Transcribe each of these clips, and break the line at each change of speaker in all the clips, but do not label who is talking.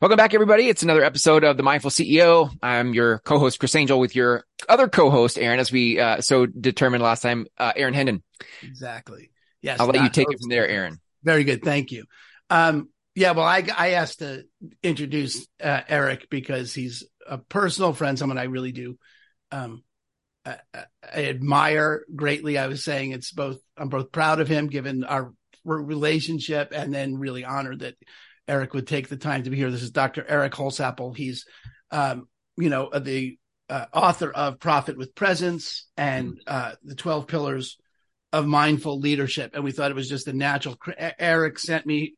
Welcome back, everybody. It's another episode of the Mindful CEO. I'm your co-host, Chris Angel, with your other co-host, Aaron, as we uh, so determined last time, uh, Aaron Hendon.
Exactly. Yes.
I'll let you take it from there, Aaron.
Very good. Thank you. Um, yeah, well, I, I asked to introduce uh, Eric because he's a personal friend, someone I really do um, I, I admire greatly. I was saying it's both, I'm both proud of him given our relationship and then really honored that Eric would take the time to be here. This is Dr. Eric Holsapple. He's, um, you know, the uh, author of Profit with Presence and uh, the 12 Pillars of Mindful Leadership. And we thought it was just a natural. Eric sent me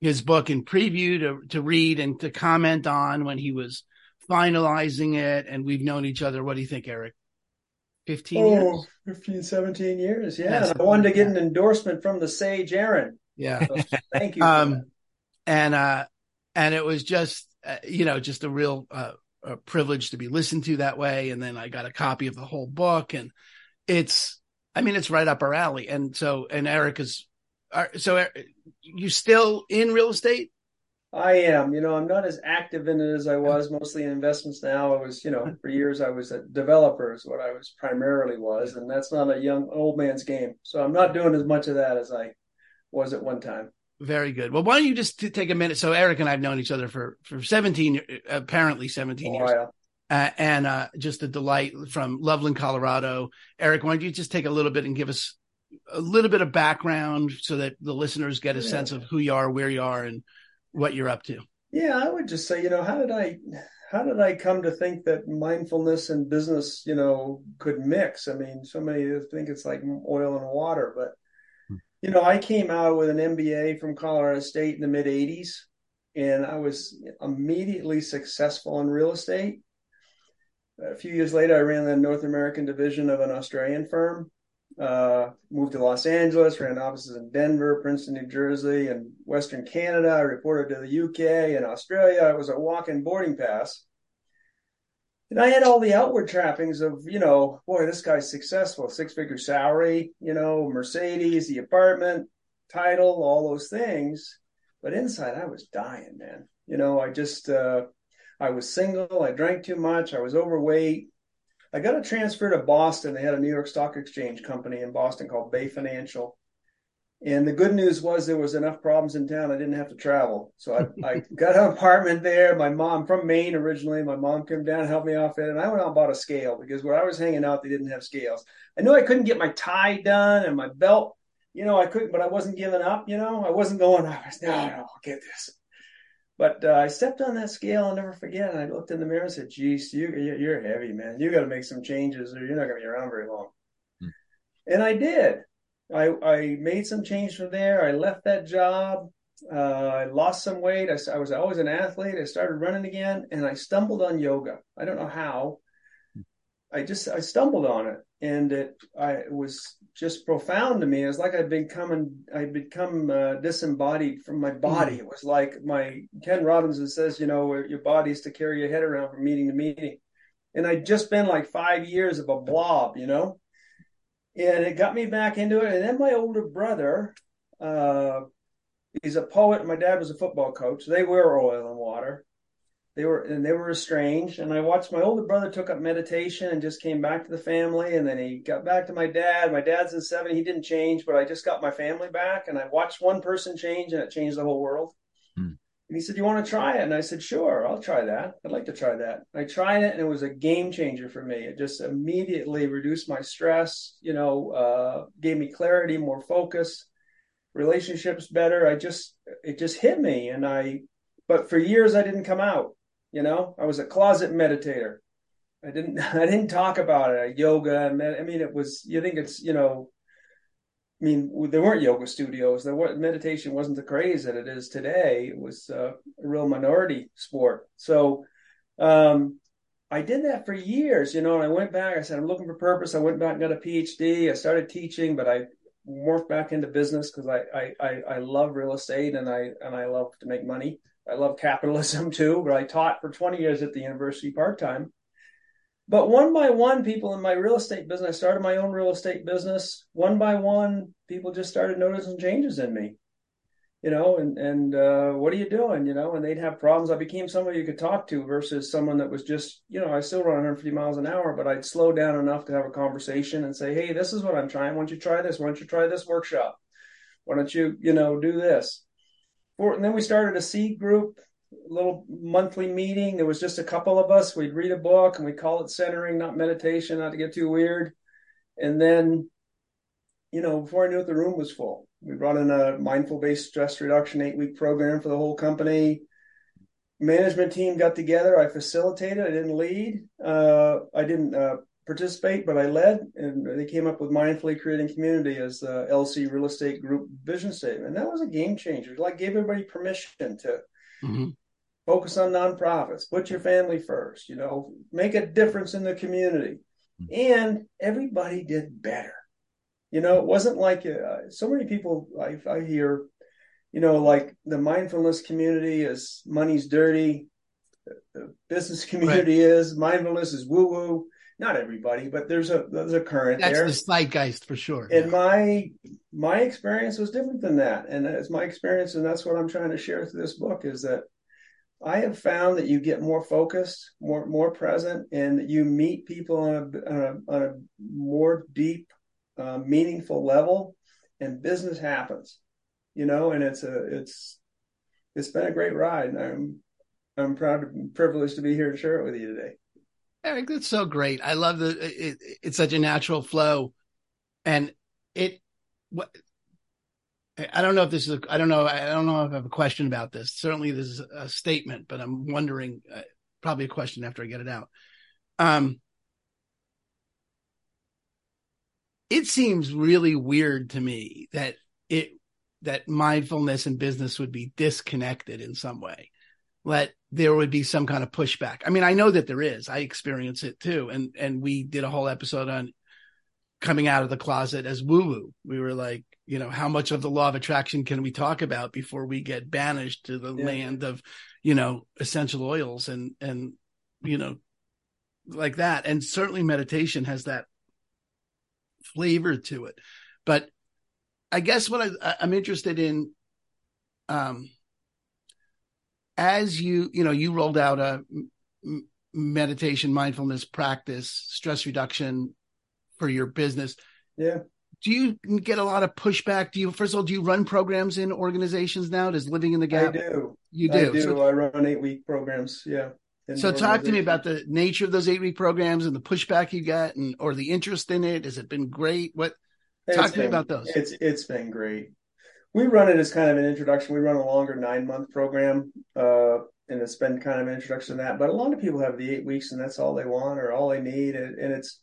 his book in preview to, to read and to comment on when he was finalizing it. And we've known each other. What do you think, Eric? 15 oh, years?
15, 17 years. Yeah. Yes, I wanted to get an endorsement from the sage Aaron.
Yeah.
So thank you.
um, and uh, and it was just uh, you know just a real uh, a privilege to be listened to that way. And then I got a copy of the whole book, and it's I mean it's right up our alley. And so and Eric is so you still in real estate?
I am. You know, I'm not as active in it as I was. Mostly in investments now. I was, you know, for years I was a developer is what I was primarily was, and that's not a young old man's game. So I'm not doing as much of that as I was at one time.
Very good. Well, why don't you just take a minute? So Eric and I have known each other for for 17, apparently 17 years. Oh, uh, and uh, just a delight from Loveland, Colorado. Eric, why don't you just take a little bit and give us a little bit of background so that the listeners get a yeah. sense of who you are, where you are, and what you're up to?
Yeah, I would just say, you know, how did I how did I come to think that mindfulness and business, you know, could mix? I mean, so many think it's like oil and water, but you know, I came out with an MBA from Colorado State in the mid 80s, and I was immediately successful in real estate. A few years later, I ran the North American division of an Australian firm. Uh, moved to Los Angeles, ran offices in Denver, Princeton, New Jersey, and Western Canada. I reported to the UK and Australia. It was a walk-in boarding pass. And I had all the outward trappings of, you know, boy, this guy's successful, six figure salary, you know, Mercedes, the apartment, title, all those things. But inside, I was dying, man. You know, I just, uh, I was single. I drank too much. I was overweight. I got a transfer to Boston. They had a New York Stock Exchange company in Boston called Bay Financial. And the good news was there was enough problems in town. I didn't have to travel. So I, I got an apartment there. My mom from Maine originally, my mom came down and helped me off it. And I went out and bought a scale because where I was hanging out, they didn't have scales. I knew I couldn't get my tie done and my belt. You know, I couldn't, but I wasn't giving up. You know, I wasn't going, I was, no, no, I'll get this. But uh, I stepped on that scale. I'll never forget. And I looked in the mirror and said, geez, you, you're heavy, man. You got to make some changes or you're not going to be around very long. Hmm. And I did. I, I made some change from there. I left that job. Uh, I lost some weight. I, I was always an athlete. I started running again, and I stumbled on yoga. I don't know how. I just I stumbled on it, and it I it was just profound to me. It was like I'd become I'd become uh, disembodied from my body. Mm. It was like my Ken Robinson says, you know, your body is to carry your head around from meeting to meeting, and I'd just been like five years of a blob, you know and it got me back into it. And then my older brother, uh, he's a poet. My dad was a football coach. They were oil and water. They were and they were estranged. And I watched my older brother took up meditation and just came back to the family. And then he got back to my dad. My dad's in seventy. He didn't change, but I just got my family back. And I watched one person change, and it changed the whole world. And he said, You want to try it? And I said, Sure, I'll try that. I'd like to try that. I tried it and it was a game changer for me. It just immediately reduced my stress, you know, uh, gave me clarity, more focus, relationships better. I just, it just hit me. And I, but for years I didn't come out, you know, I was a closet meditator. I didn't, I didn't talk about it. Yoga and I mean, it was, you think it's, you know, I mean, there weren't yoga studios. There were meditation wasn't the craze that it is today. It was uh, a real minority sport. So um, I did that for years, you know. And I went back. I said, I'm looking for purpose. I went back and got a PhD. I started teaching, but I morphed back into business because I, I I I love real estate and I and I love to make money. I love capitalism too. But I taught for 20 years at the university part time. But one by one, people in my real estate business, I started my own real estate business. One by one, people just started noticing changes in me. you know, and and uh, what are you doing, you know? And they'd have problems. I became somebody you could talk to versus someone that was just, you know, I still run 150 miles an hour, but I'd slow down enough to have a conversation and say, hey, this is what I'm trying. Why don't you try this? Why don't you try this workshop? Why don't you, you know, do this? and then we started a seed group, little monthly meeting. There was just a couple of us. We'd read a book and we call it centering, not meditation, not to get too weird. And then, you know, before I knew it, the room was full we brought in a mindful based stress reduction eight week program for the whole company. Management team got together. I facilitated. I didn't lead. Uh, I didn't uh, participate, but I led, and they came up with mindfully creating community as the LC Real Estate Group vision statement. And that was a game changer. Like gave everybody permission to mm-hmm. focus on nonprofits, put your family first. You know, make a difference in the community, mm-hmm. and everybody did better. You know, it wasn't like uh, so many people I, I hear, you know, like the mindfulness community is money's dirty, the business community right. is mindfulness is woo woo. Not everybody, but there's a there's a current
That's
there.
the zeitgeist for sure.
And yeah. my my experience was different than that, and it's my experience, and that's what I'm trying to share through this book is that I have found that you get more focused, more more present, and that you meet people on a, on a, on a more deep uh, meaningful level, and business happens. You know, and it's a it's it's been a great ride. And I'm I'm proud and privileged to be here to share it with you today.
Eric, that's so great. I love the it, it's such a natural flow, and it what. I don't know if this is. I don't know. I don't know if I have a question about this. Certainly, this is a statement, but I'm wondering. Uh, probably a question after I get it out. Um, it seems really weird to me that it that mindfulness and business would be disconnected in some way that there would be some kind of pushback. I mean i know that there is. I experience it too. And and we did a whole episode on coming out of the closet as woo woo we were like you know how much of the law of attraction can we talk about before we get banished to the yeah. land of you know essential oils and and you know like that. And certainly meditation has that flavor to it. But I guess what I, I'm interested in, um, as you, you know, you rolled out a meditation, mindfulness practice, stress reduction for your business.
Yeah.
Do you get a lot of pushback? Do you, first of all, do you run programs in organizations now? Does Living in the Gap?
I do.
You do.
I do. So, I run eight week programs. Yeah.
So talk to me about the nature of those eight week programs and the pushback you get and or the interest in it. Has it been great? What talk
it's
to
been,
me about those.
It's it's been great. We run it as kind of an introduction. We run a longer nine month program, uh, and it's been kind of an introduction to that. But a lot of people have the eight weeks, and that's all they want or all they need, and, and it's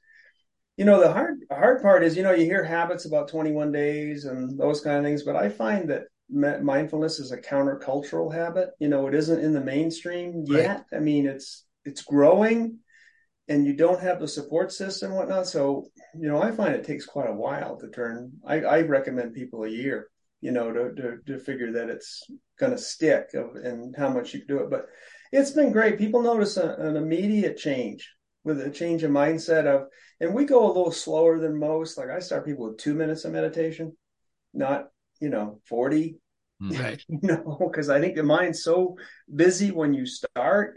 you know the hard hard part is you know you hear habits about 21 days and those kind of things, but I find that mindfulness is a countercultural habit. You know, it isn't in the mainstream yet. Right. I mean, it's it's growing, and you don't have the support system and whatnot. So, you know, I find it takes quite a while to turn. I, I recommend people a year, you know, to to, to figure that it's going to stick of, and how much you can do it. But it's been great. People notice a, an immediate change with a change of mindset of, and we go a little slower than most. Like I start people with two minutes of meditation, not you know, 40.
Hmm. Right.
you know, because I think the mind's so busy when you start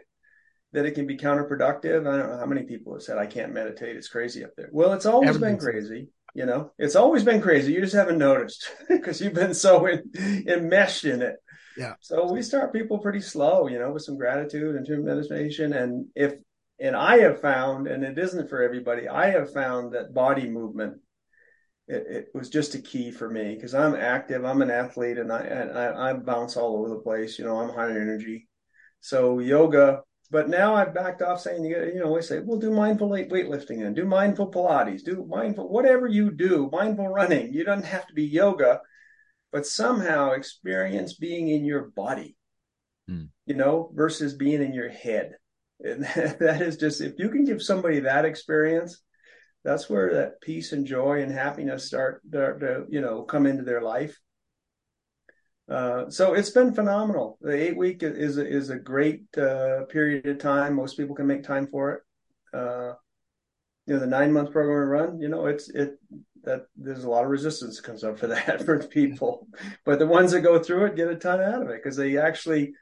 that it can be counterproductive. I don't know how many people have said, I can't meditate. It's crazy up there. Well, it's always Everything's been crazy. You know, it's always been crazy. You just haven't noticed because you've been so in, enmeshed in it.
Yeah.
So we start people pretty slow, you know, with some gratitude and meditation. And if, and I have found, and it isn't for everybody, I have found that body movement it, it was just a key for me because I'm active, I'm an athlete, and I, and I I bounce all over the place. You know, I'm high energy, so yoga. But now I've backed off saying you you know we say we'll do mindful weightlifting and do mindful Pilates, do mindful whatever you do, mindful running. You don't have to be yoga, but somehow experience being in your body, hmm. you know, versus being in your head. And that is just if you can give somebody that experience, that's where that peace and joy and happiness start to, you know come into their life. Uh, so it's been phenomenal. The eight week is a, is a great uh, period of time. Most people can make time for it. Uh, you know, the nine month program run, you know, it's it that there's a lot of resistance comes up for that for people. But the ones that go through it get a ton out of it because they actually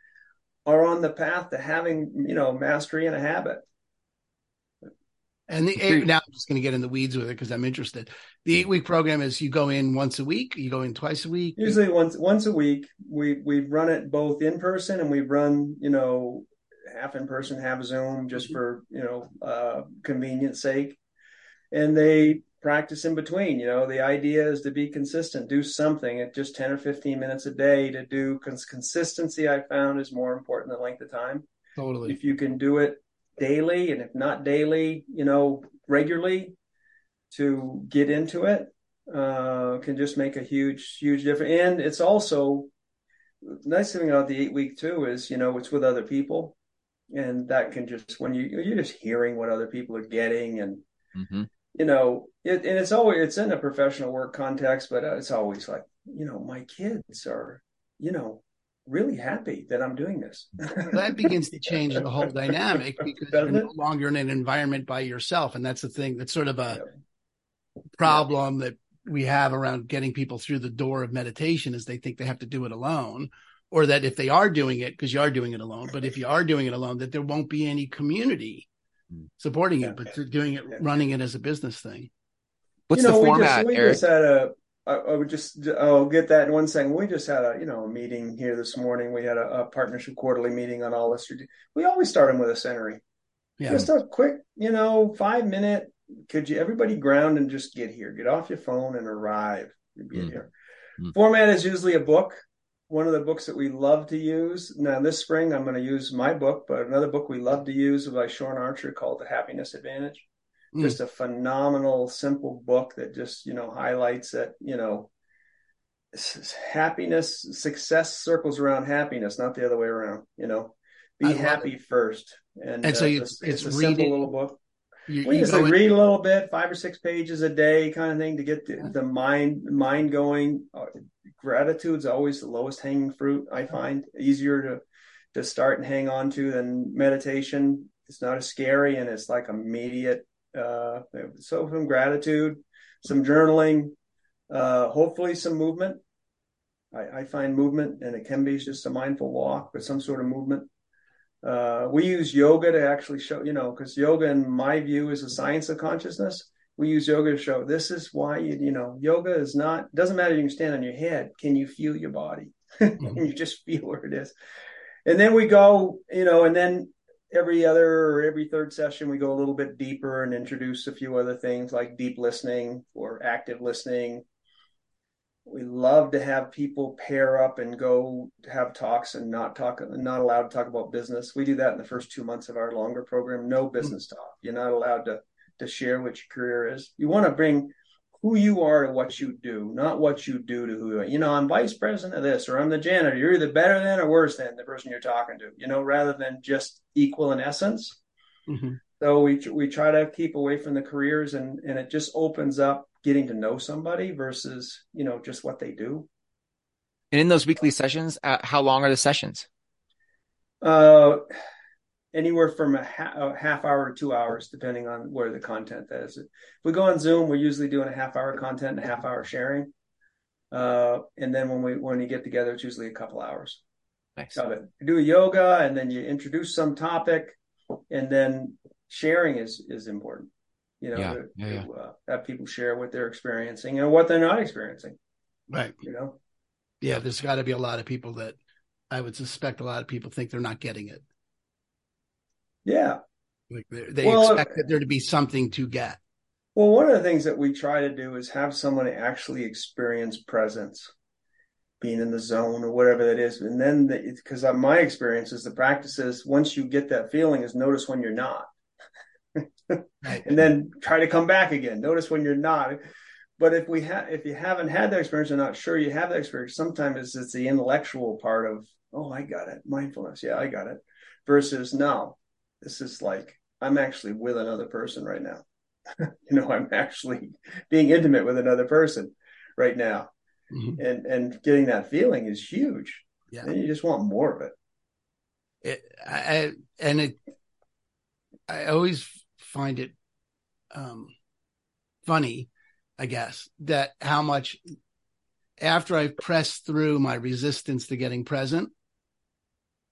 are on the path to having, you know, mastery and a habit.
And the eight, now I'm just going to get in the weeds with it because I'm interested. The eight week program is you go in once a week, you go in twice a week.
Usually once once a week. We we run it both in person and we've run you know half in person, half Zoom, just for you know uh, convenience sake. And they practice in between. You know, the idea is to be consistent, do something at just 10 or 15 minutes a day to do cons- consistency. I found is more important than length of time.
Totally.
If you can do it daily, and if not daily, you know, regularly to get into it, uh, can just make a huge, huge difference. And it's also nice thing about the eight week too is, you know, it's with other people and that can just, when you, you're just hearing what other people are getting and,
Mm-hmm.
you know, it, and it's always, it's in a professional work context, but uh, it's always like, you know, my kids are, you know, really happy that I'm doing this.
that begins to change the whole dynamic because
Doesn't
you're
it?
no longer in an environment by yourself. And that's the thing that's sort of a problem that we have around getting people through the door of meditation is they think they have to do it alone or that if they are doing it because you are doing it alone but if you are doing it alone that there won't be any community
Hmm.
supporting
Yeah.
it but doing it
Yeah.
running it as a business thing
What's
You know,
the
we
format,
just, we
Eric?
just had a. I, I would just. I'll get that in one second. We just had a you know a meeting here this morning. We had a, a partnership quarterly meeting on all this. We always start them with a centering.
yeah
Just a quick, you know, five minute. Could you everybody ground and just get here? Get off your phone and arrive. Get
Mm.
here.
Mm.
Format is usually a book. One of the books that we love to use. Now this spring I'm going to use my book, but another book we love to use by Shawn Achor called The Happiness Advantage
Mm.
just a phenomenal simple book that just you know highlights that you know happiness success circles around happiness not the other way around you know? Be happy first and,
And so
uh,
you-
it's,
it's
it's a simple little book.
you,
we just like read a little bit five or six pages a day kind of thing to get the, the mind mind going. Uh, gratitude's always the lowest hanging fruit i find. Easier to to start and hang on to than meditation. It's not as scary and it's like immediate uh so some gratitude some journaling uh hopefully some movement I, I find movement and it can be just a mindful walk but some sort of movement uh, we use yoga to actually show, you know, because yoga, in my view, is a science of consciousness. We use yoga to show this is why you, you know, yoga is not, doesn't matter. You can stand on your head. Can you feel your body? Can you just feel where it is. And then we go, you know, and then every other or every third session, we go a little bit deeper and introduce a few other things like deep listening or active listening. We love to have people pair up and go have talks and not talk, not allowed to talk about business. We do that in the first two months of our longer program. No hmm. business talk. You're not allowed to to share what your career is. You want to bring who you are to what you do, not what you do to who you are. You know, I'm vice president of this, or I'm the janitor. You're either better than or worse than the person you're talking to. You know, rather than just equal in essence.
Mhm.
So we we try to keep away from the careers, and and it just opens up getting to know somebody versus you know just what they do.
And in those weekly sessions, uh, how long are the sessions?
Uh, anywhere from a, ha- a half hour to two hours, depending on where the content is. If we go on Zoom, we're usually doing a half hour content and a half hour sharing. Uh, and then when we when you get together, it's usually a couple hours
Nice.
of it. You do a yoga, and then you introduce some topic, and then sharing is is important. You know,
Yeah,
to,
yeah, yeah.
to uh, have people share what they're experiencing and what they're not experiencing.
right
You know,
yeah there's got to be a lot of people that i would suspect a lot of people think they're not getting it
yeah.
like they they
Well,
expect that there to be something to get
Well, one of the things that we try to do is have someone actually experience presence, being in the zone or whatever that is. And then, because my experience is the practice is once you get that feeling, is notice when you're not,
right
and then try to come back again. Notice when you're not. But if we have, if you haven't had that experience, or not sure you have that experience, sometimes it's, it's the intellectual part of, oh, I got it, mindfulness, yeah, I got it, versus no, this is like I'm actually with another person right now. you know, I'm actually being intimate with another person right now.
Mhm.
And and getting that feeling is huge.
Yeah.
And you just want more of it.
it, I- and it i always find it um funny I guess that how much after I've pressed through my resistance to getting present,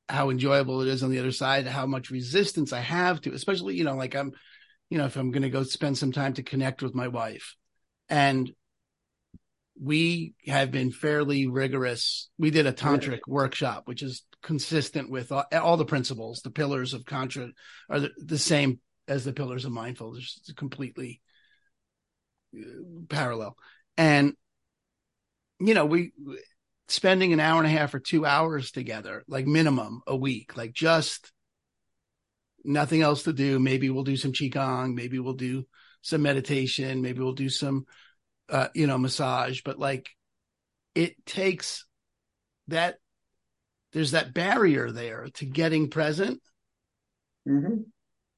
how enjoyable it is on the other side, how much resistance I have to, especially, you know, like I'm, you know, if I'm going to go spend some time to connect with my wife and we have been fairly rigorous. We did a tantric workshop, which is consistent with all, all, the principles. The pillars of tantra are the, the same as the pillars of mindfulness, completely uh, parallel. And you know, we spending an hour and a half or two hours together, like minimum a week, like just nothing else to do. Maybe we'll do some qigong, maybe we'll do some meditation, maybe we'll do some uh, you know, massage, but like it takes that there's that barrier there to getting present,
mm-hmm.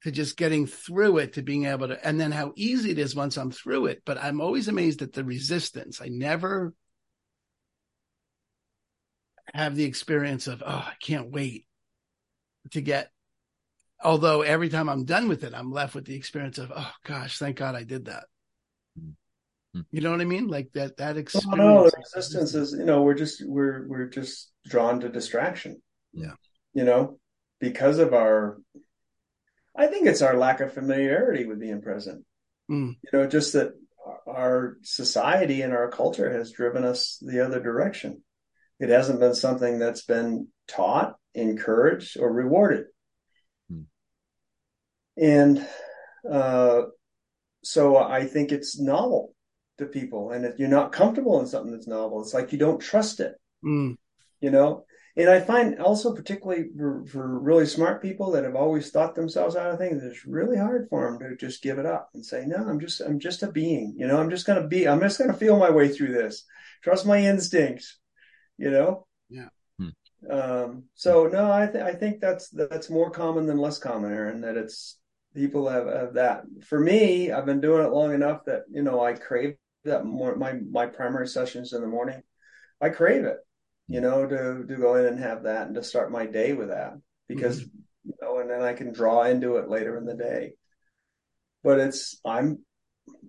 to just getting through it, to being able to, and then how easy it is once I'm through it. But I'm always amazed at the resistance. I never have the experience of, oh, I can't wait to get. Although every time I'm done with it, I'm left with the experience of, oh gosh, thank God I did that. You know what I mean? Like that that experience. Oh,
no, the resistance is you know we're just we're we're just drawn to distraction.
Yeah.
You know, because of our, I think it's our lack of familiarity with being present.
Mm.
You know, just that our society and our culture has driven us the other direction. It hasn't been something that's been taught, encouraged, or rewarded. Mm. And uh, so I think it's novel to people. And if you're not comfortable in something that's novel, it's like you don't trust it.
Mm.
You know? And I find also, particularly for, for, really smart people that have always thought themselves out of things, it's really hard for them to just give it up and say, "No, I'm just, I'm just a being. You know, I'm just going to be. I'm just going to feel my way through this. Trust my instincts. You know."
Yeah.
Hmm. Um, so no, I, th- I think that's that's more common than less common, Aaron. That it's people have, have that. For me, I've been doing it long enough that you know I crave that more my my primary sessions in the morning, I crave it, you know, to to go in and have that and to start my day with that because mm-hmm. you know, and then I can draw into it later in the day. But it's I'm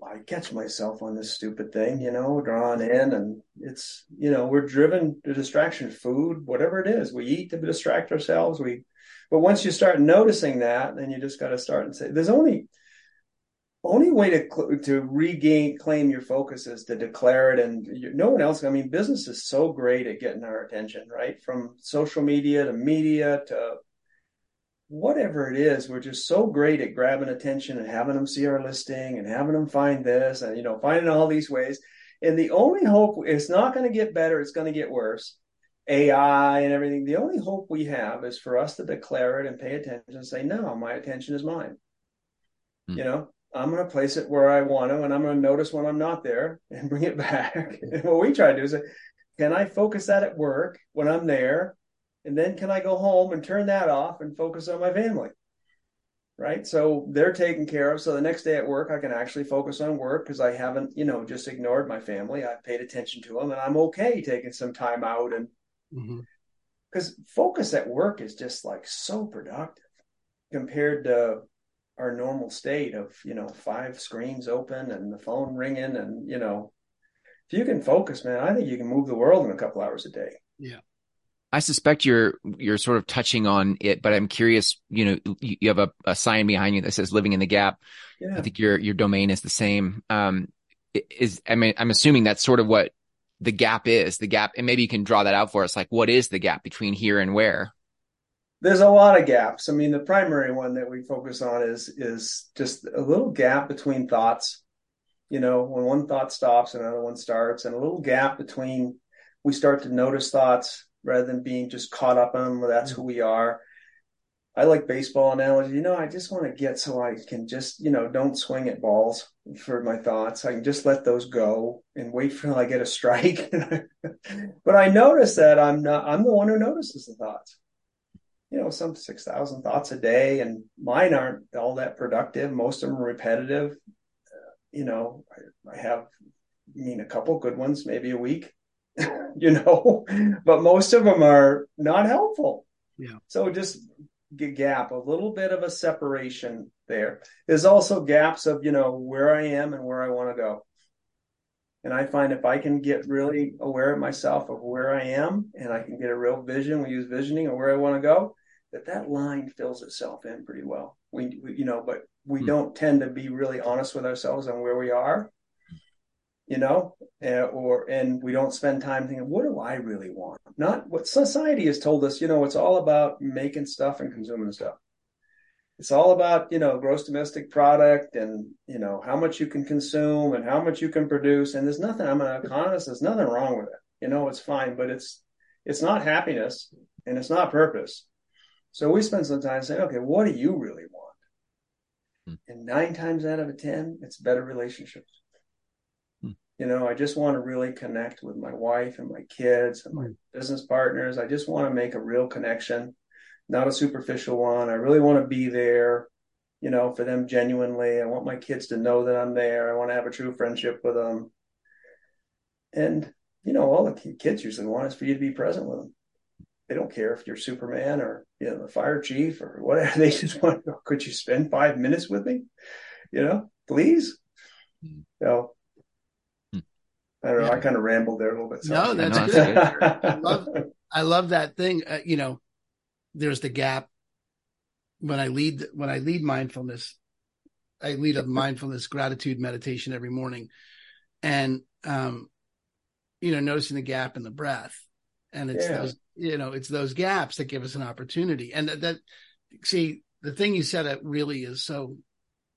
I catch myself on this stupid thing, you know, drawn in, and it's you know we're driven to distraction, food, whatever it is, we eat to distract ourselves. We, but once you start noticing that, then you just got to start and say, there's only only way to to regain claim your focus is to declare it and you, no one else i mean business is so great at getting our attention right from social media to media to whatever it is we're just so great at grabbing attention and having them see our listing and having them find this and you know finding all these ways and the only hope it's not going to get better it's going to get worse ai and everything the only hope we have is for us to declare it and pay attention and say no my attention is mine mm. you know I'm going to place it where I want to, and I'm going to notice when I'm not there and bring it back. and what we try to do is, can I focus that at work when I'm there? And then can I go home and turn that off and focus on my family? Right. So they're taken care of. So the next day at work, I can actually focus on work because I haven't, you know, just ignored my family. I've paid attention to them and I'm okay taking some time out. And because mm-hmm. focus at work is just like so productive compared to our normal state of you know five screens open and the phone ringing and you know if you can focus man i think you can move the world in a couple hours a day
yeah
I suspect you're you're sort of touching on it, but I'm curious. You know, you, you have a, a, sign behind you that says "Living in the Gap."
Yeah.
I think your your domain is the same. Um, is I mean, I'm assuming that's sort of what the gap is. The gap, and maybe you can draw that out for us. Like, what is the gap between here and where?
there's a lot of gaps. I mean, the primary one that we focus on is is just a little gap between thoughts. You know, when one thought stops, and another one starts, and a little gap between we start to notice thoughts rather than being just caught up on them. That's who we are. I like baseball analogy. You know, I just want to get so I can just, you know, don't swing at balls for my thoughts. I can just let those go and wait till I get a strike. but I notice that I'm not, I'm the one who notices the thoughts you know, some 6,000 thoughts a day, and mine aren't all that productive. Most of them are repetitive. Uh, you know, I, I, have, I mean, a couple good ones, maybe a week, you know, but most of them are not helpful.
Yeah.
So just gap, a little bit of a separation there. There's also gaps of, you know, where I am and where I want to go. And I find if I can get really aware of myself of where I am and I can get a real vision, we use visioning or where I want to go, that that line fills itself in pretty well. We, we you know, but we hmm. don't tend to be really honest with ourselves on where we are, you know, uh, or and we don't spend time thinking, what do I really want? Not what society has told us. You know, it's all about making stuff and consuming stuff. It's all about you know gross domestic product and you know how much you can consume and how much you can produce. And there's nothing. I'm an economist. There's nothing wrong with it. You know, it's fine, but it's it's not happiness and it's not purpose so we spend some time saying, okay, what do you really want? Hmm. And nine times out of 10, it's better relationships. Hmm. You know, I just want to really connect with my wife and my kids and my hmm. business partners. I just want to make a real connection, not a superficial one. I really want to be there, you know, for them genuinely. I want my kids to know that I'm there. I want to have a true friendship with them. And, you know, all the kids usually want is for you to be present with them they don't care if you're Superman or you know the fire chief or whatever. They just want, could you spend five minutes with me? You know, please. Mm. So I don't know. Yeah. I kind of rambled there a little bit.
No, that's no, good. I love, I love that thing. Uh, you know, there's the gap when I lead when I lead mindfulness. I lead a mindfulness gratitude meditation every morning, and um, you know, noticing the gap in the breath, and it's yeah. those you know it's those gaps that give us an opportunity and that, that see the thing you said it really is so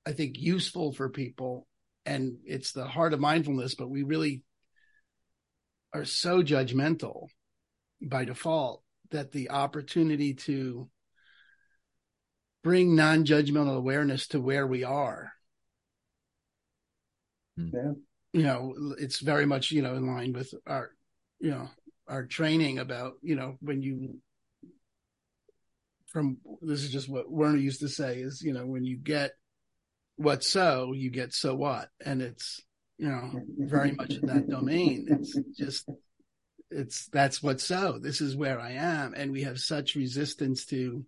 i think useful for people and it's the heart of mindfulness but we really are so judgmental by default that the opportunity to bring non-judgmental awareness to where we are
hmm. yeah.
you know it's very much you know in line with our you know our training about you know when you from this is just what Werner used to say is you know when you get what so you get so what and it's you know very much in that domain. It's just it's that's what's so. This is where i am. And we have such resistance to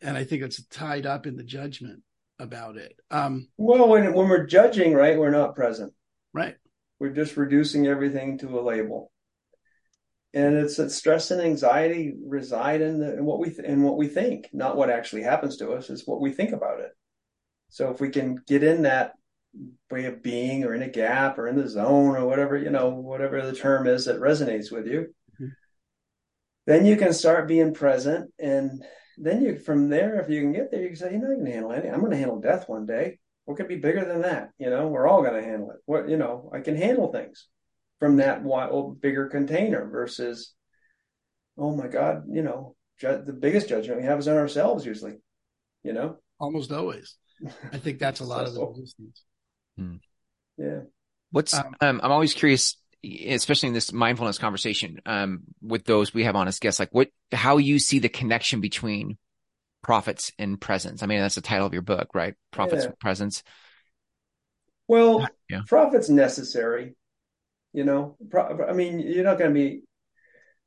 and i think it's tied up in the judgment about it. Um
well when when we're judging right we're not present.
Right.
We're just reducing everything to a label. And it's that stress and anxiety reside in, the, in what we th- in what we think, not what actually happens to us. It's what we think about it. So if we can get in that way of being, or in a gap, or in the zone, or whatever you know, whatever the term is that resonates with you, mm-hmm. then you can start being present, and then you from there, if you can get there, you can say, you know, I can handle it. I'm going to handle death one day. What could be bigger than that? You know, we're all going to handle it. What you know, I can handle things from that wild, bigger container versus, oh my God, you know, ju- the biggest judgment we have is on ourselves usually, you know?
Almost always. I think that's a lot so, of the resistance.
Hmm. Yeah.
What's, um, um, I'm always curious, especially in this mindfulness conversation, um, with those we have on as guests, like what, how you see the connection between profits and presence. I mean, that's the title of your book, right? Profits yeah. presence.
Well, yeah. profit's necessary you know, I mean, you're not going to be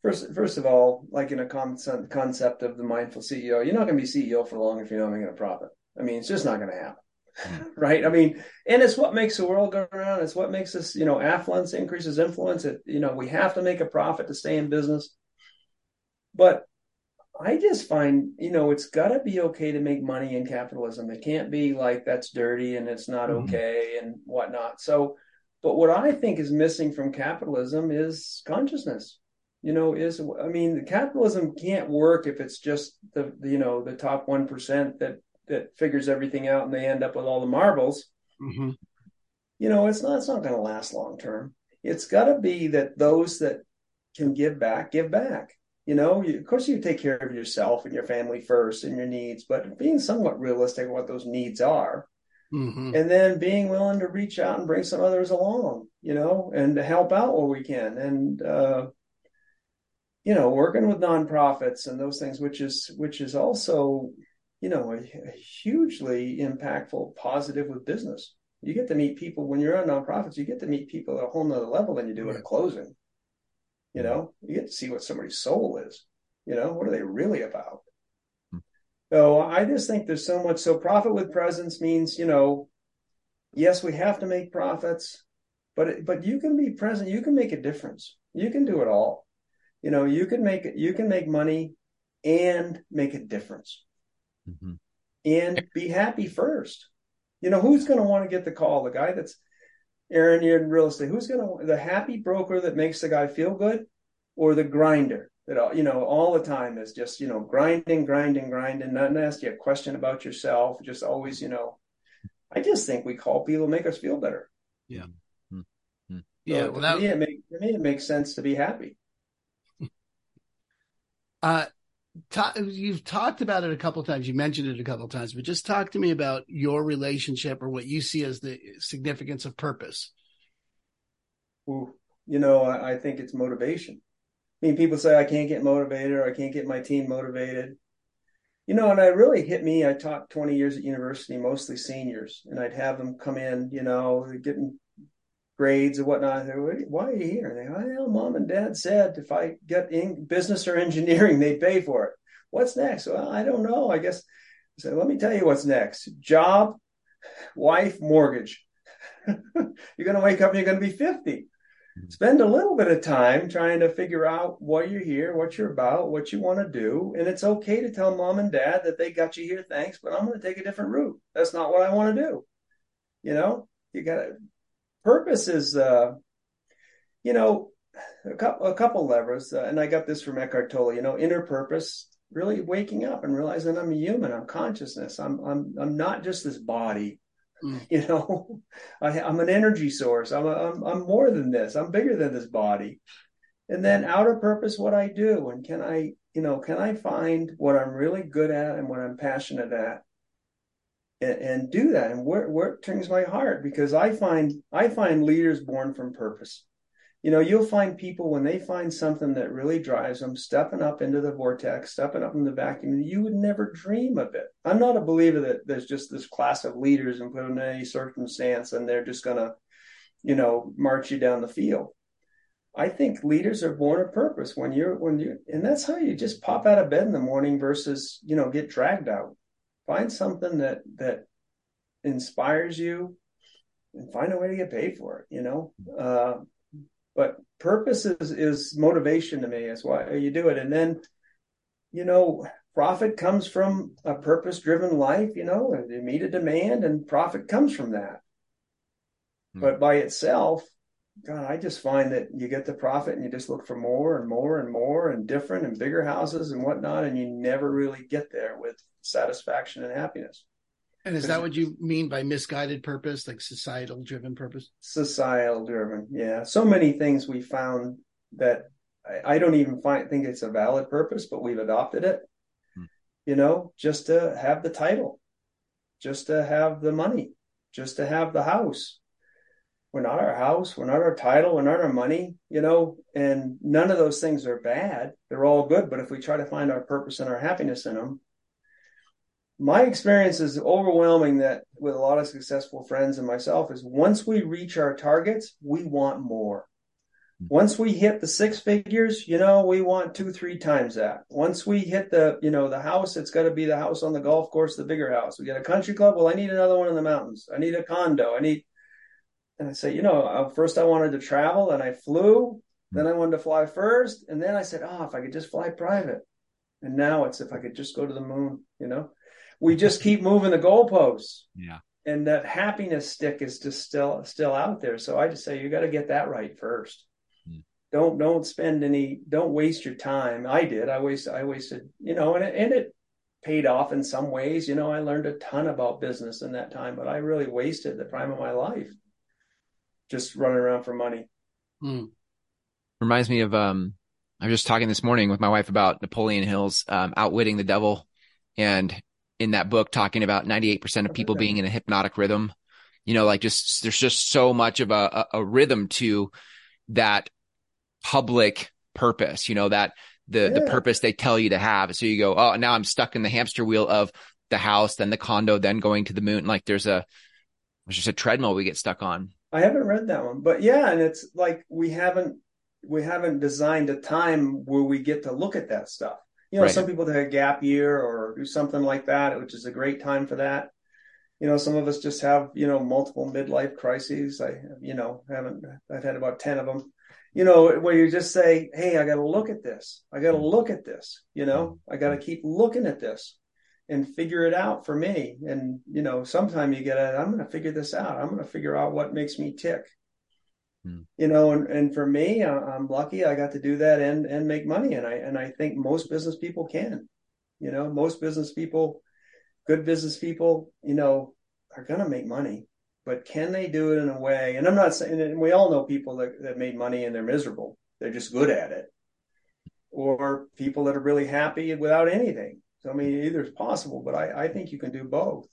first. First of all, like in a concept concept of the mindful CEO, you're not going to be CEO for long if you're not making a profit. I mean, it's just not going to happen. Hmm. right. I mean, and it's what makes the world go around. It's what makes us, you know, affluence increases influence. It, you know, we have to make a profit to stay in business. But I just find, you know, it's got to be okay to make money in capitalism. It can't be like that's dirty and it's not mm-hmm. okay and whatnot. So but what I think is missing from capitalism is consciousness. You know, is I mean, capitalism can't work if it's just the, the you know the top one percent that that figures everything out and they end up with all the marbles.
Mm-hmm.
You know, it's not it's not going to last long term. It's got to be that those that can give back give back. You know, you, of course, you take care of yourself and your family first and your needs, but being somewhat realistic what those needs are
Mm-hmm.
And then being willing to reach out and bring some others along, you know, and to help out where we can. And, uh, you know, working with nonprofits and those things, which is, which is also, you know, a, hugely impactful positive with business. You get to meet people when you're on nonprofits, you get to meet people at a whole nother level than you do at a closing. You know, you get to see what somebody's soul is. You know, what are they really about? Hmm. So I just think there's so much. So profit with presence means, you know, yes, we have to make profits, but it, but you can be present. You can make a difference. You can do it all. You know, you can make you can make money and make a difference, mm-hmm. and be happy first. You know, who's going to want to get the call? The guy that's Aaron, you're in real estate. Who's going to the happy broker that makes the guy feel good, or the grinder that you know all the time is just you know grinding, grinding, grinding, not ask you a question about yourself, just always you know. I just think we call people make us feel better.
Yeah.
Mm-hmm. Yeah. So well, that, me, it make, to me, it makes sense to be happy.
Uh, ta- you've talked about it a couple times. You mentioned it a couple times, but just talk to me about your relationship or what you see as the significance of purpose.
You know, I, I think it's motivation. I mean, people say I can't get motivated or I can't get my team motivated. You know, and it really hit me. I taught 20 years at university, mostly seniors, and I'd have them come in, you know, getting grades and whatnot. Why are you here? And they go, well, mom and dad said if I get in business or engineering, they'd pay for it. What's next? Well, I don't know. I guess. I said, let me tell you what's next. Job, wife, mortgage. you're going to wake up and you're going to be 50 mm-hmm. spend a little bit of time trying to figure out why you're here, what you're about, what you want to do. And it's okay to tell mom and dad that they got you here, thanks, but I'm going to take a different route. That's not what I want to do. You know, you got to, purpose is, uh, you know, a couple, a couple levers. Uh, and I got this from Eckhart Tolle, you know, inner purpose, really waking up and realizing I'm a human, I'm consciousness. I'm, I'm, I'm not just this body Mm. You know, I, am an energy source. I'm, a, I'm I'm more than this. I'm bigger than this body. And then outer purpose, what I do, and can I, you know, can I find what I'm really good at and what I'm passionate at, and, and do that, and where it turns my heart because I find I find leaders born from purpose you know, you'll find people when they find something that really drives them, stepping up into the vortex, stepping up in the vacuum, you would never dream of it. I'm not a believer that there's just this class of leaders and put in any circumstance and they're just going to, you know, march you down the field. I think leaders are born of purpose when you're, when you, and that's how you just pop out of bed in the morning versus, you know, get dragged out. Find something that, that inspires you and find a way to get paid for it, you know? Uh, but purpose is, is motivation to me. Is why you do it. And then, you know, profit comes from a purpose driven life, you know, you meet a demand and profit comes from that. Hmm. But by itself, God, I just find that you get the profit and you just look for more and more and more and different and bigger houses and whatnot, and you never really get there with satisfaction and happiness.
And is that what you mean by misguided purpose, like societal driven purpose?
Societal driven, yeah. So many things we found that I, I don't even find think it's a valid purpose, but we've adopted it. Hmm. You know, just to have the title, just to have the money, just to have the house. We're not our house, we're not our title, we're not our money, you know, and none of those things are bad. They're all good. But if we try to find our purpose and our happiness in them, my experience is overwhelming that with a lot of successful friends and myself is once we reach our targets, we want more. Hmm. Once we hit the six figures, you know, we want two, three times that. Once we hit the, you know, the house, it's got to be the house on the golf course, the bigger house. We get a country club. Well, I need another one in the mountains. I need a condo. I need, and I say, you know, uh, first I wanted to travel and I flew. Then I wanted to fly first. And then I said, oh, if I could just fly private. And now it's if I could just go to the moon, you know? we just keep moving the goalposts.
Yeah.
And that happiness stick is just still still out there. So I just say you got to get that right first. Hmm. Don't don't spend any don't waste your time. I did. I wasted I wasted, you know, and it, and it paid off in some ways. You know, I learned a ton about business in that time, but I really wasted the prime of my life just running around for money.
Hmm. Reminds me of um I was just talking this morning with my wife about Napoleon Hill's um, Outwitting the Devil. And in that book talking about 98% of people being in a hypnotic rhythm. You know, like just there's just so much of a, a, a rhythm to that public purpose, you know, that the yeah. the purpose they tell you to have. So you go, oh, now I'm stuck in the hamster wheel of the house, then the condo, then going to the moon. Like there's a there's just a treadmill we get stuck on.
I haven't read that one, but yeah, and it's like we haven't we haven't designed a time where we get to look at that stuff. You know, right. some people take a gap year or do something like that, which is a great time for that. you know, some of us just have, you know, multiple midlife crises. I, you know, haven't, I've had about 10 of them, you know, where you just say, Hey, I got to look at this. I got to look at this, you know, mm-hmm. I got to keep looking at this and figure it out for me. And, you know, sometime you get it, I'm going to figure this out. I'm going to figure out what makes me tick. Hmm. You know, and, and for me, I'm lucky I got to do that and, and make money. And I, and I think most business people can, you know, most business people, good business people, you know, are going to make money, but can they do it in a way? And I'm not saying, and we all know people that, that made money and they're miserable. They're just good at it. Or people that are really happy without anything. So, I mean, either is possible, but I, I think you can do both.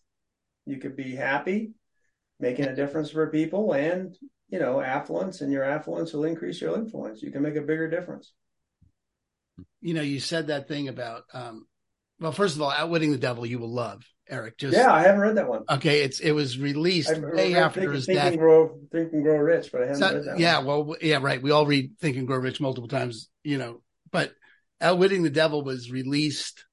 You could be happy, making a difference for people, and you know, affluence, and your affluence will increase your influence. You can make a bigger difference.
You know, you said that thing about, um, well, first of all, Outwitting the Devil, you will love Eric.
Just yeah, I haven't read that one.
Okay, it's it was released way after
think,
his
think
death.
And grow, Think and Grow Rich, but I haven't read that.
Yeah,
one.
well, yeah, right. We all read Think and Grow Rich multiple times, you know. But Outwitting the Devil was released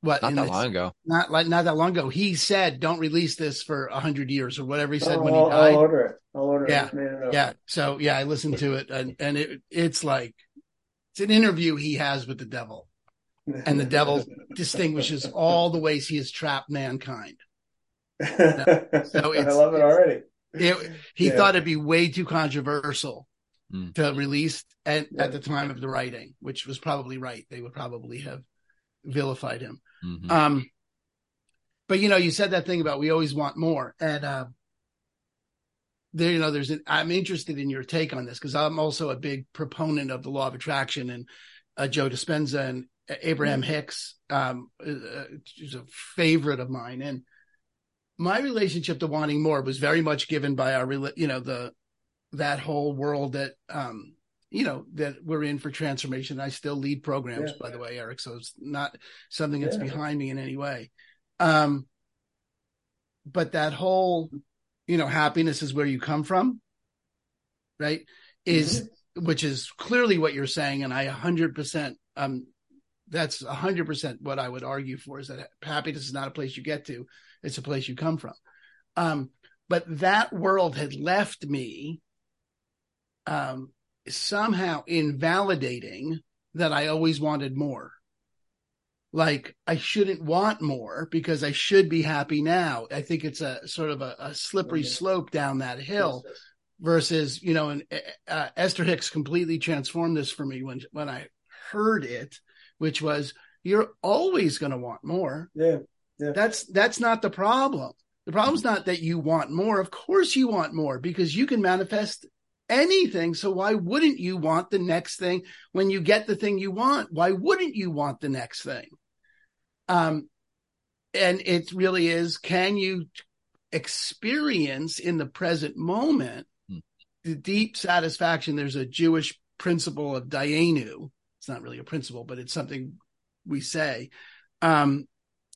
what
not that this, long ago.
not like not that long ago. He said don't release this for a hundred years or whatever he said oh, when he
I'll,
died.
I'll order it. I'll order
yeah.
It.
yeah. So yeah i listened to it and and it it's like it's an interview he has with the devil. And the devil distinguishes all the ways he has trapped mankind.
So i love it already.
it, he yeah. thought it'd be way too controversial mm. to release at, yeah. at the time of the writing which was probably right. They would probably have vilified him Mm-hmm. Um, but you know, you said that thing about we always want more, and uh, there, you know, there's an. I'm interested in your take on this because I'm also a big proponent of the law of attraction, and uh, Joe Dispenza and Abraham mm-hmm. Hicks um, uh, is a favorite of mine, and my relationship to wanting more was very much given by our, you know, the that whole world that um you know that we're in for transformation. I still lead programs, yeah. by the way, Eric. So it's not something that's yeah. behind me in any way. Um, but that whole, you know, happiness is where you come from, right? Is mm-hmm. which is clearly what you're saying, and I 100 percent um that's 100 percent what I would argue for is that happiness is not a place you get to; it's a place you come from. Um, but that world had left me um somehow invalidating that I always wanted more. Like I shouldn't want more because I should be happy now. I think it's a sort of a, a slippery mm-hmm. slope down that hill versus, you know, and uh, Esther Hicks completely transformed this for me when, when I heard it, which was you're always going to want more.
Yeah. Yeah.
That's, that's not the problem. The problem's not that you want more. Of course you want more because you can manifest anything. So why wouldn't you want the next thing when you get the thing you want? Why wouldn't you want the next thing? Um, and it really is, can you experience in the present moment hmm. the deep satisfaction? There's a Jewish principle of Dayenu. It's not really a principle, but it's something we say, um,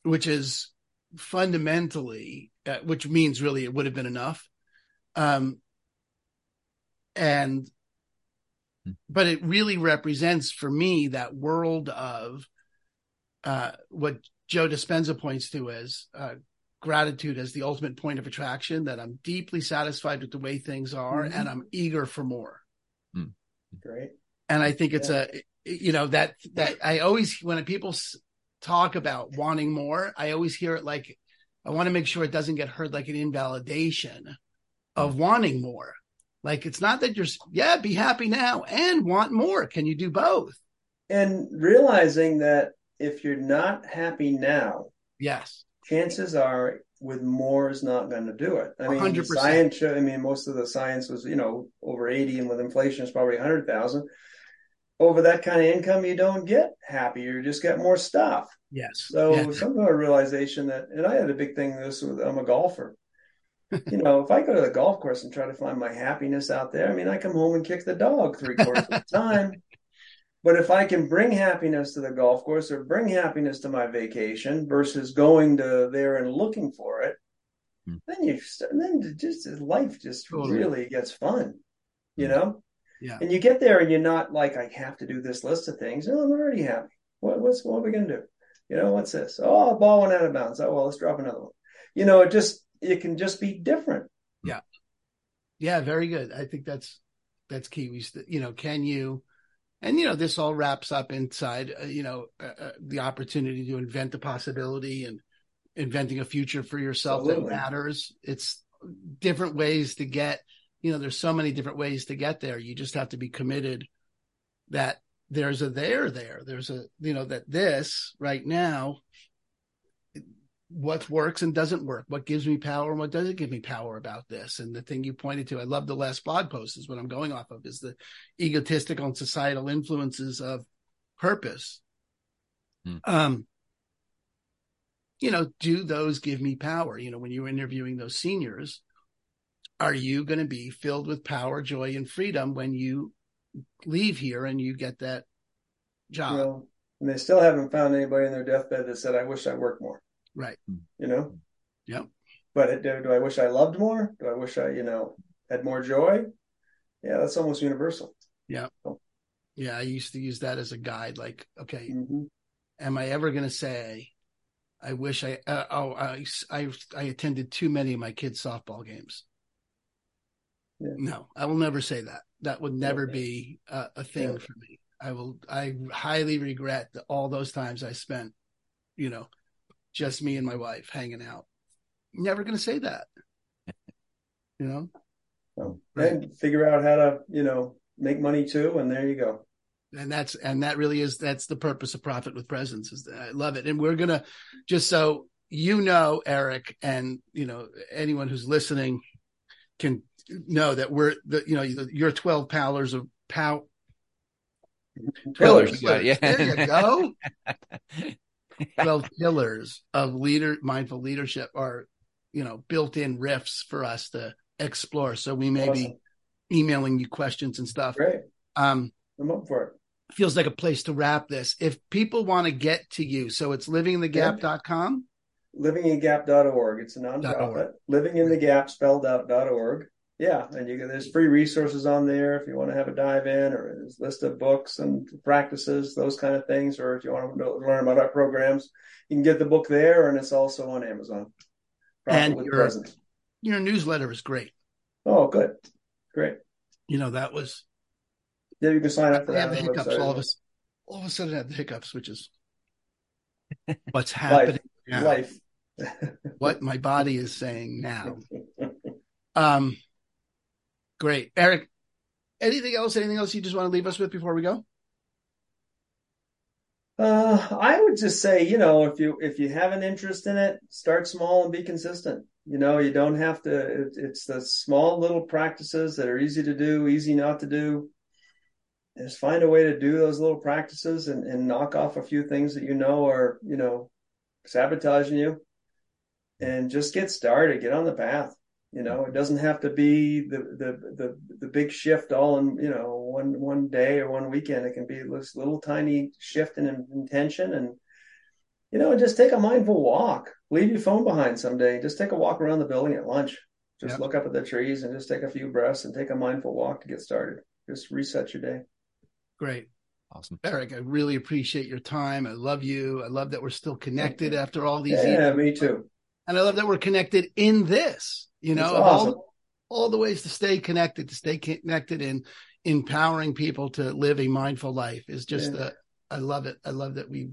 which is fundamentally, uh, which means really it would have been enough. Um, and hmm. but it really represents for me that world of uh, what Joe Dispenza points to as uh, gratitude as the ultimate point of attraction. That I'm deeply satisfied with the way things are, mm-hmm. and I'm eager for more.
Mm. Great.
And I think it's yeah. a you know that that I always when people talk about wanting more, I always hear it like I want to make sure it doesn't get heard like an invalidation of hmm. wanting more. Like it's not that you're yeah, be happy now and want more. Can you do both?
And realizing that if you're not happy now,
yes,
chances are with more is not going to do it. I mean, 100%. science. I mean, most of the science was you know over eighty, and with inflation, it's probably hundred thousand. Over that kind of income, you don't get happy. You just get more stuff.
Yes.
So yeah. some kind of realization that, and I had a big thing. This with I'm a golfer you know, if I go to the golf course and try to find my happiness out there, I mean, I come home and kick the dog three quarters of the time. But if I can bring happiness to the golf course or bring happiness to my vacation versus going to there and looking for it, hmm. then you then just life just totally. really gets fun, you hmm. know.
Yeah.
And you get there and you're not like I have to do this list of things. No, I'm already happy. What, what's what are we gonna do? You know, what's this? Oh, a ball went out of bounds. Oh well, let's drop another one you know, it just it can just be different.
Yeah, yeah, very good. I think that's that's key. We, you know, can you? And you know, this all wraps up inside, uh, you know, uh, uh, the opportunity to invent the possibility and inventing a future for yourself Absolutely. that matters. It's different ways to get. You know, there's so many different ways to get there. You just have to be committed that there's a there there. There's a you know that this right now what works and doesn't work, what gives me power and what doesn't give me power about this. And the thing you pointed to, I love the last blog post is what I'm going off of is the egotistical and societal influences of purpose. Hmm. Um, you know, do those give me power? You know, when you're interviewing those seniors, are you going to be filled with power, joy, and freedom when you leave here and you get that job? Well,
and they still haven't found anybody in their deathbed that said, I wish I worked more.
Right.
You know?
Yep.
But do, do I wish I loved more? Do I wish I, you know, had more joy? Yeah, that's almost universal.
Yeah. So. Yeah. I used to use that as a guide. Like, okay, mm-hmm. am I ever going to say, I wish I, uh, oh, I, I, I attended too many of my kids' softball games. Yeah. No, I will never say that. That would never okay. be a, a thing yeah. for me. I will, I highly regret all those times I spent, you know, just me and my wife hanging out. Never going to say that. You know?
So, right. And figure out how to, you know, make money too. And there you go.
And that's, and that really is, that's the purpose of profit with presence is that I love it. And we're going to just so you know, Eric, and, you know, anyone who's listening can know that we're the, you know, you're 12 powers of pow.
Pillars. Yeah.
There you go. 12 pillars of leader mindful leadership are you know built in riffs for us to explore. So we may awesome. be emailing you questions and stuff.
Great.
Um
i'm up for it.
feels like a place to wrap this. If people want to get to you so it's livinginthegap.com
livingingap.org it's a nonprofit. Living in the gap spelled out .org yeah, and you can, there's free resources on there if you want to have a dive in, or there's a list of books and practices, those kind of things, or if you want to learn about our programs, you can get the book there, and it's also on Amazon.
and your, your newsletter is great.
Oh, good, great.
You know that was.
Yeah, you can sign up for
I
that.
Have the hiccups. All of us, all of a sudden, I have the hiccups, which is what's happening.
Life.
Life. what my body is saying now. Um Great. Eric, anything else? Anything else you just want to leave us with before we go?
Uh, I would just say, you know, if you if you have an interest in it, start small and be consistent. You know, you don't have to. It, it's the small little practices that are easy to do, easy not to do. Just find a way to do those little practices and, and knock off a few things that you know are, you know, sabotaging you, and just get started. Get on the path. You know, it doesn't have to be the the the, the big shift all in you know one one day or one weekend. It can be this little tiny shift in intention, and you know, just take a mindful walk. Leave your phone behind someday. Just take a walk around the building at lunch. Just yep. look up at the trees and just take a few breaths and take a mindful walk to get started. Just reset your day.
Great.
Awesome.
Eric, I really appreciate your time. I love you. I love that we're still connected after all these
yeah, years. Yeah, me too.
And I love that we're connected in this you know, awesome. all, all the ways to stay connected, to stay connected in empowering people to live a mindful life is just, yeah. I love it. I love that we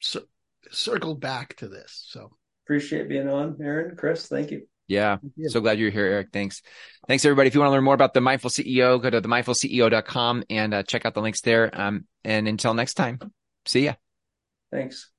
cir- circled back to this. So
appreciate being on, Aaron, Chris. Thank you.
Yeah. So glad you're here, Eric. Thanks. Thanks everybody. If you want to learn more about the mindful CEO, go to themindfulceo.com and uh, check out the links there. Um, and until next time, see ya.
Thanks.